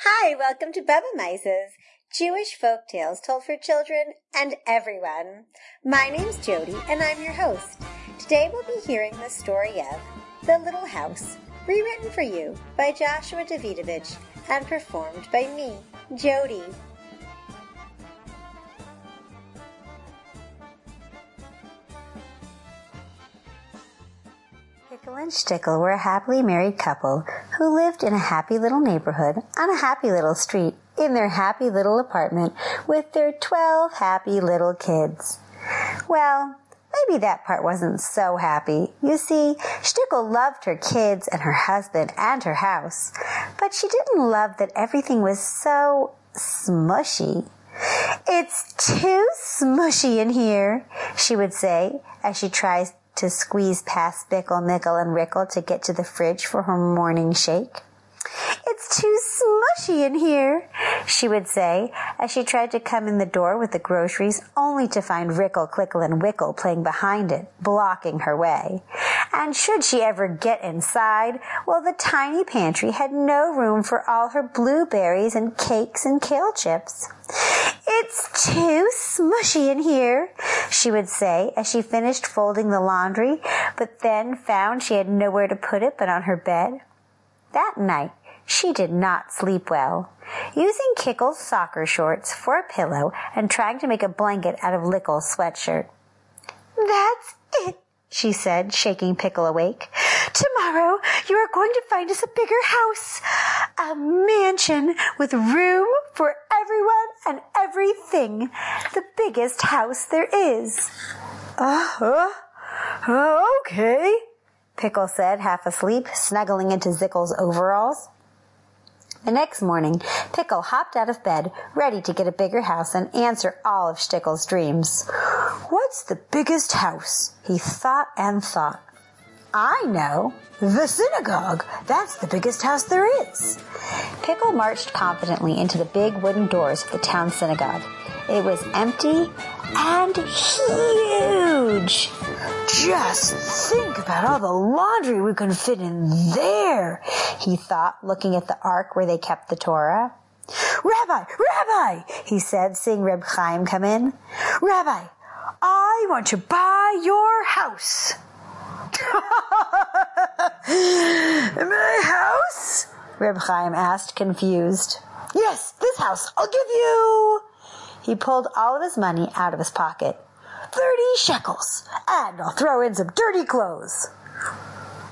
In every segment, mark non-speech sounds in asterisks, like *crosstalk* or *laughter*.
Hi, welcome to Bubba Mice's Jewish folk tales told for children and everyone. My name's Jody and I'm your host. Today we'll be hearing the story of The Little House, rewritten for you by Joshua Davidovich and performed by me, Jody. Pickle and Shtickle were a happily married couple who lived in a happy little neighborhood on a happy little street in their happy little apartment with their 12 happy little kids. Well, maybe that part wasn't so happy. You see, Shtickle loved her kids and her husband and her house, but she didn't love that everything was so smushy. It's too smushy in here, she would say as she tries to squeeze past Bickle, Mickle, and Rickle to get to the fridge for her morning shake. It's too smushy in here, she would say as she tried to come in the door with the groceries only to find Rickle, Clickle, and Wickle playing behind it, blocking her way. And should she ever get inside, well, the tiny pantry had no room for all her blueberries and cakes and kale chips. It's too smushy in here, she would say as she finished folding the laundry, but then found she had nowhere to put it but on her bed. That night, she did not sleep well. Using Kickle's soccer shorts for a pillow and trying to make a blanket out of Lickle's sweatshirt. That's it, she said, shaking Pickle awake. Tomorrow you are going to find us a bigger house, a mansion with room for everyone and everything, the biggest house there is. Uh, uh, okay, Pickle said, half asleep, snuggling into Zickle's overalls. The next morning, Pickle hopped out of bed, ready to get a bigger house and answer all of Shtickle's dreams. What's the biggest house? He thought and thought. I know. The synagogue. That's the biggest house there is. Pickle marched confidently into the big wooden doors of the town synagogue. It was empty and huge. Just think about all the laundry we can fit in there, he thought, looking at the ark where they kept the Torah. Rabbi, Rabbi, he said, seeing Reb Chaim come in. Rabbi, I want to buy your house. *laughs* My house? Reb Chaim asked, confused. Yes, this house. I'll give you. He pulled all of his money out of his pocket. Thirty shekels, and I'll throw in some dirty clothes.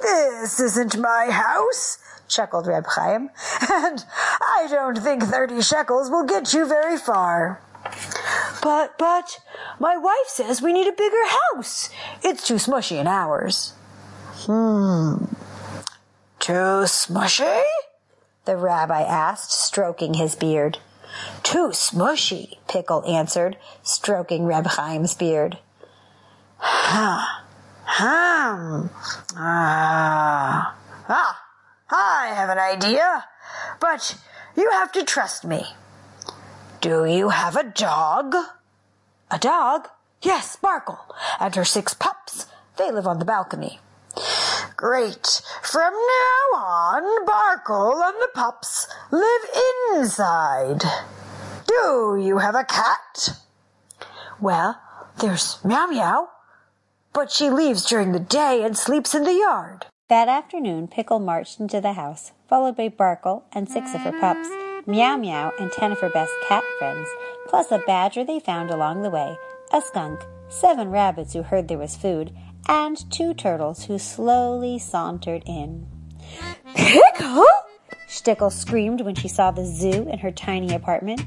This isn't my house, chuckled Reb Chaim, *laughs* and I don't think thirty shekels will get you very far. But, but, my wife says we need a bigger house. It's too smushy in ours. Hmm. Too smushy? The rabbi asked, stroking his beard. Too smushy, Pickle answered, stroking Reb Chaim's beard. Ha. Hum. Ah. Ah. I have an idea, but you have to trust me. Do you have a dog? A dog? Yes, Sparkle. And her six pups. They live on the balcony. Great. From now on, Barkle and the pups live inside. Do you have a cat? Well, there's Meow Meow, but she leaves during the day and sleeps in the yard. That afternoon, Pickle marched into the house, followed by Barkle and six of her pups, Meow Meow and ten of her best cat friends, plus a badger they found along the way, a skunk, seven rabbits who heard there was food, and two turtles who slowly sauntered in. Pickle! Shtickle screamed when she saw the zoo in her tiny apartment.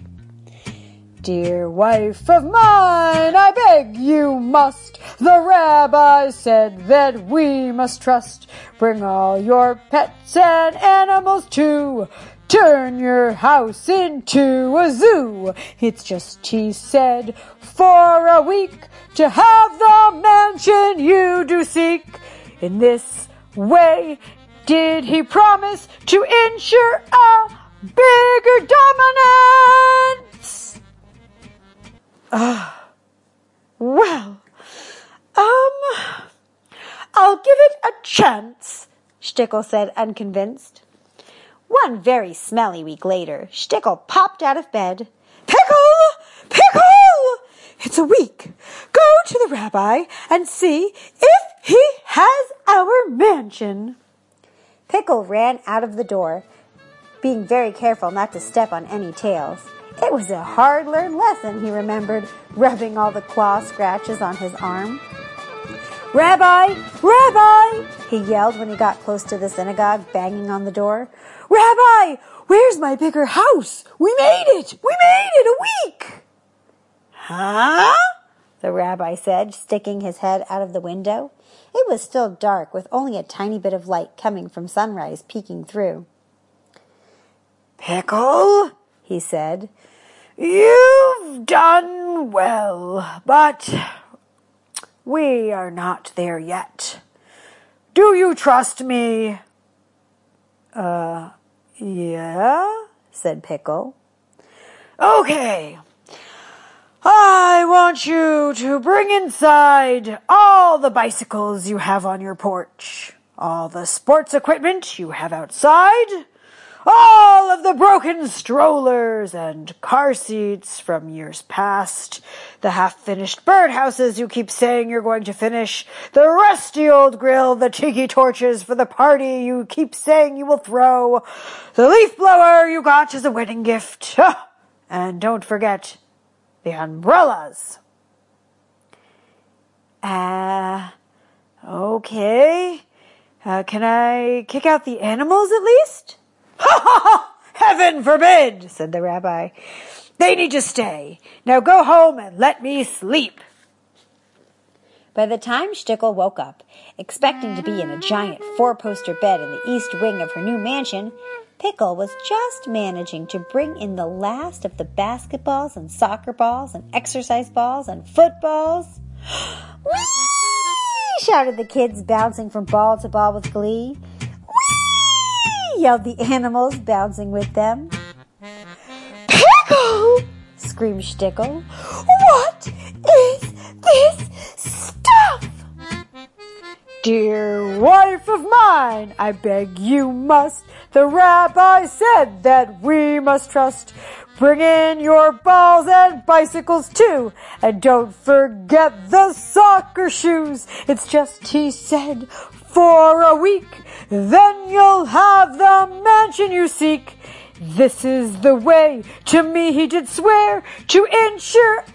Dear wife of mine, I beg you must. The rabbi said that we must trust. Bring all your pets and animals too. Turn your house into a zoo. It's just, he said, for a week to have the mansion you do seek. In this way, did he promise to ensure a bigger dominance? Ah, well, um, I'll give it a chance, Shtickle said, unconvinced. One very smelly week later, Shtickle popped out of bed. Pickle! Pickle! It's a week. Go to the rabbi and see if he has our mansion. Pickle ran out of the door, being very careful not to step on any tails. It was a hard learned lesson, he remembered, rubbing all the claw scratches on his arm. Rabbi! Rabbi! he yelled when he got close to the synagogue, banging on the door. Rabbi, where's my bigger house? We made it! We made it a week! Huh? The rabbi said, sticking his head out of the window. It was still dark, with only a tiny bit of light coming from sunrise peeking through. Pickle, he said, you've done well, but we are not there yet. Do you trust me? Uh, yeah, said Pickle. Okay. I want you to bring inside all the bicycles you have on your porch, all the sports equipment you have outside, all of the broken strollers and car seats from years past, the half-finished birdhouses you keep saying you're going to finish, the rusty old grill, the tiki torches for the party you keep saying you will throw, the leaf blower you got as a wedding gift, *laughs* and don't forget the umbrellas. Ah, uh, okay. Uh, can I kick out the animals at least? *laughs* Heaven forbid, said the rabbi. They need to stay. Now go home and let me sleep. By the time Shtickle woke up, expecting to be in a giant four-poster bed in the east wing of her new mansion, Pickle was just managing to bring in the last of the basketballs and soccer balls and exercise balls and footballs. *gasps* Whee! shouted the kids, bouncing from ball to ball with glee. Yelled the animals, bouncing with them. Pickle! screamed Shtickle. What is this stuff? Dear wife of mine, I beg you must. The rabbi said that we must trust. Bring in your balls and bicycles too. And don't forget the soccer shoes. It's just, he said, for a week. Then you'll have the mansion you seek. This is the way. To me he did swear to ensure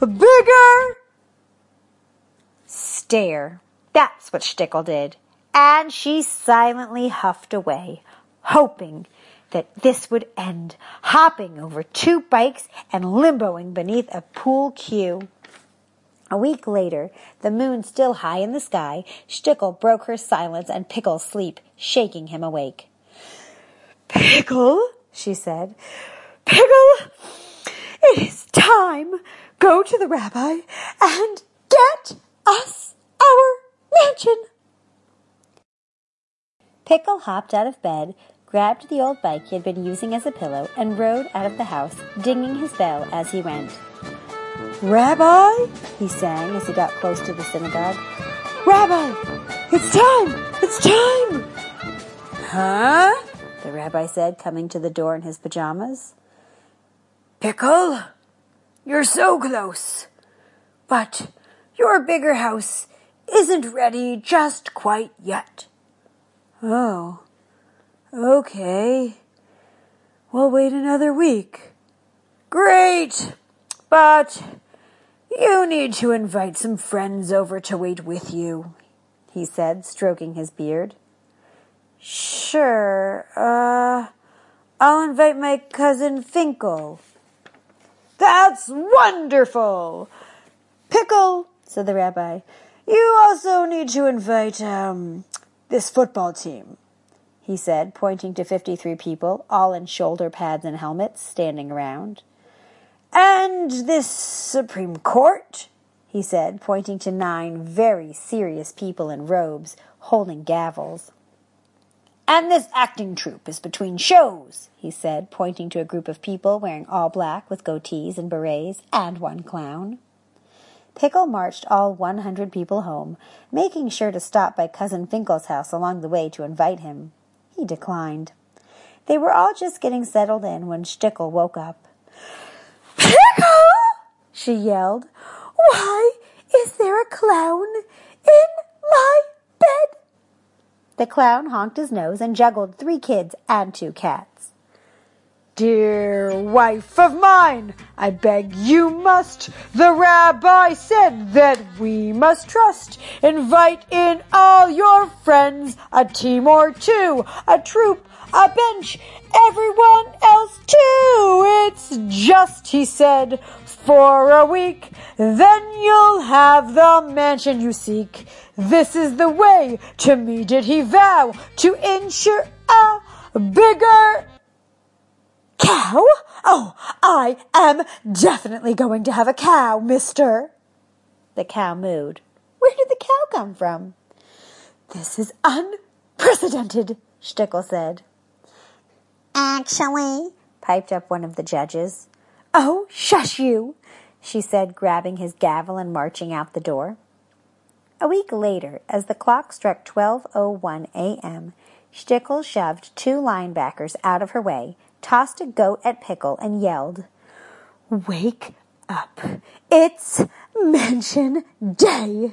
a bigger stare. That's what Shtickle did. And she silently huffed away, hoping that this would end, hopping over two bikes and limboing beneath a pool cue. A week later, the moon still high in the sky, Shtickle broke her silence and Pickle's sleep, shaking him awake. Pickle, she said, Pickle, it is time. Go to the rabbi and get us our mansion. Pickle hopped out of bed, grabbed the old bike he had been using as a pillow, and rode out of the house, dinging his bell as he went. Rabbi, he sang as he got close to the synagogue. Rabbi, it's time! It's time! Huh? The rabbi said, coming to the door in his pajamas. Pickle, you're so close. But your bigger house isn't ready just quite yet. Oh, okay. We'll wait another week. Great, but you need to invite some friends over to wait with you, he said, stroking his beard. Sure, uh, I'll invite my cousin Finkel. That's wonderful! Pickle, said the rabbi, you also need to invite, um, this football team, he said, pointing to 53 people, all in shoulder pads and helmets, standing around. And this Supreme Court, he said, pointing to nine very serious people in robes, holding gavels. And this acting troupe is between shows, he said, pointing to a group of people wearing all black with goatees and berets, and one clown. Pickle marched all 100 people home, making sure to stop by Cousin Finkel's house along the way to invite him. He declined. They were all just getting settled in when Shtickle woke up. She yelled. Why is there a clown in my bed? The clown honked his nose and juggled three kids and two cats. Dear wife of mine, I beg you must. The rabbi said that we must trust. Invite in all your friends, a team or two, a troop, a bench, everyone else too. It's just, he said, for a week. Then you'll have the mansion you seek. This is the way. To me did he vow to ensure a bigger Cow? Oh, I am definitely going to have a cow, mister. The cow mooed. Where did the cow come from? This is unprecedented, Shtickle said. Actually, piped up one of the judges. Oh, shush you, she said, grabbing his gavel and marching out the door. A week later, as the clock struck 12.01 a.m., Shtickle shoved two linebackers out of her way tossed a goat at Pickle, and yelled, Wake up. It's Mansion Day.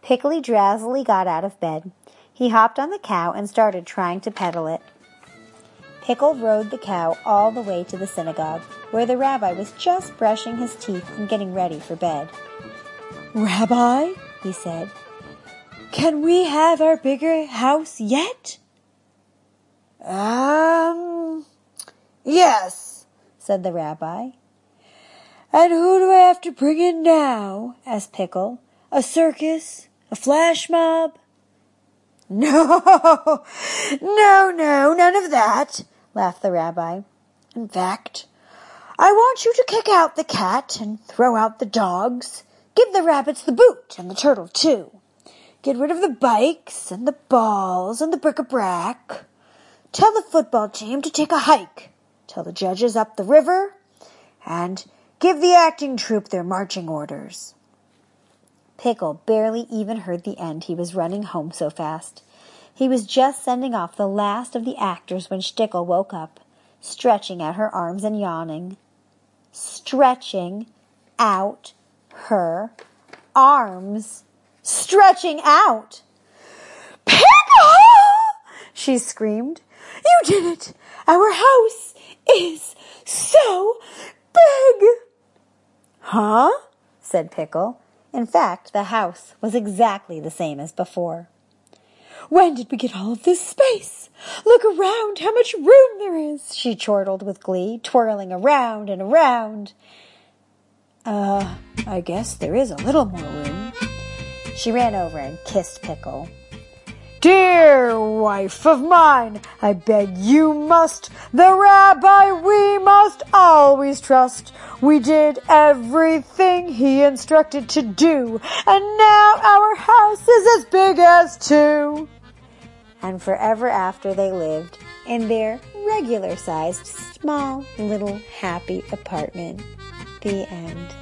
Pickle drowsily got out of bed. He hopped on the cow and started trying to pedal it. Pickle rode the cow all the way to the synagogue, where the rabbi was just brushing his teeth and getting ready for bed. Rabbi, he said, can we have our bigger house yet? Um, Yes, said the rabbi. And who do I have to bring in now? asked Pickle. A circus? A flash mob? *laughs* No, no, no, none of that, laughed the rabbi. In fact, I want you to kick out the cat and throw out the dogs. Give the rabbits the boot and the turtle too. Get rid of the bikes and the balls and the bric-a-brac. Tell the football team to take a hike tell the judges up the river, and give the acting troupe their marching orders. Pickle barely even heard the end. He was running home so fast. He was just sending off the last of the actors when Shtickle woke up, stretching out her arms and yawning. Stretching out her arms. Stretching out. Pickle! she screamed. You did it! Our house is so big. Huh? said Pickle. In fact, the house was exactly the same as before. When did we get all of this space? Look around, how much room there is, she chortled with glee, twirling around and around. Uh, I guess there is a little more room. She ran over and kissed Pickle. Dear wife of mine, I beg you must, the rabbi we must always trust. We did everything he instructed to do, and now our house is as big as two. And forever after they lived in their regular sized, small, little, happy apartment. The end.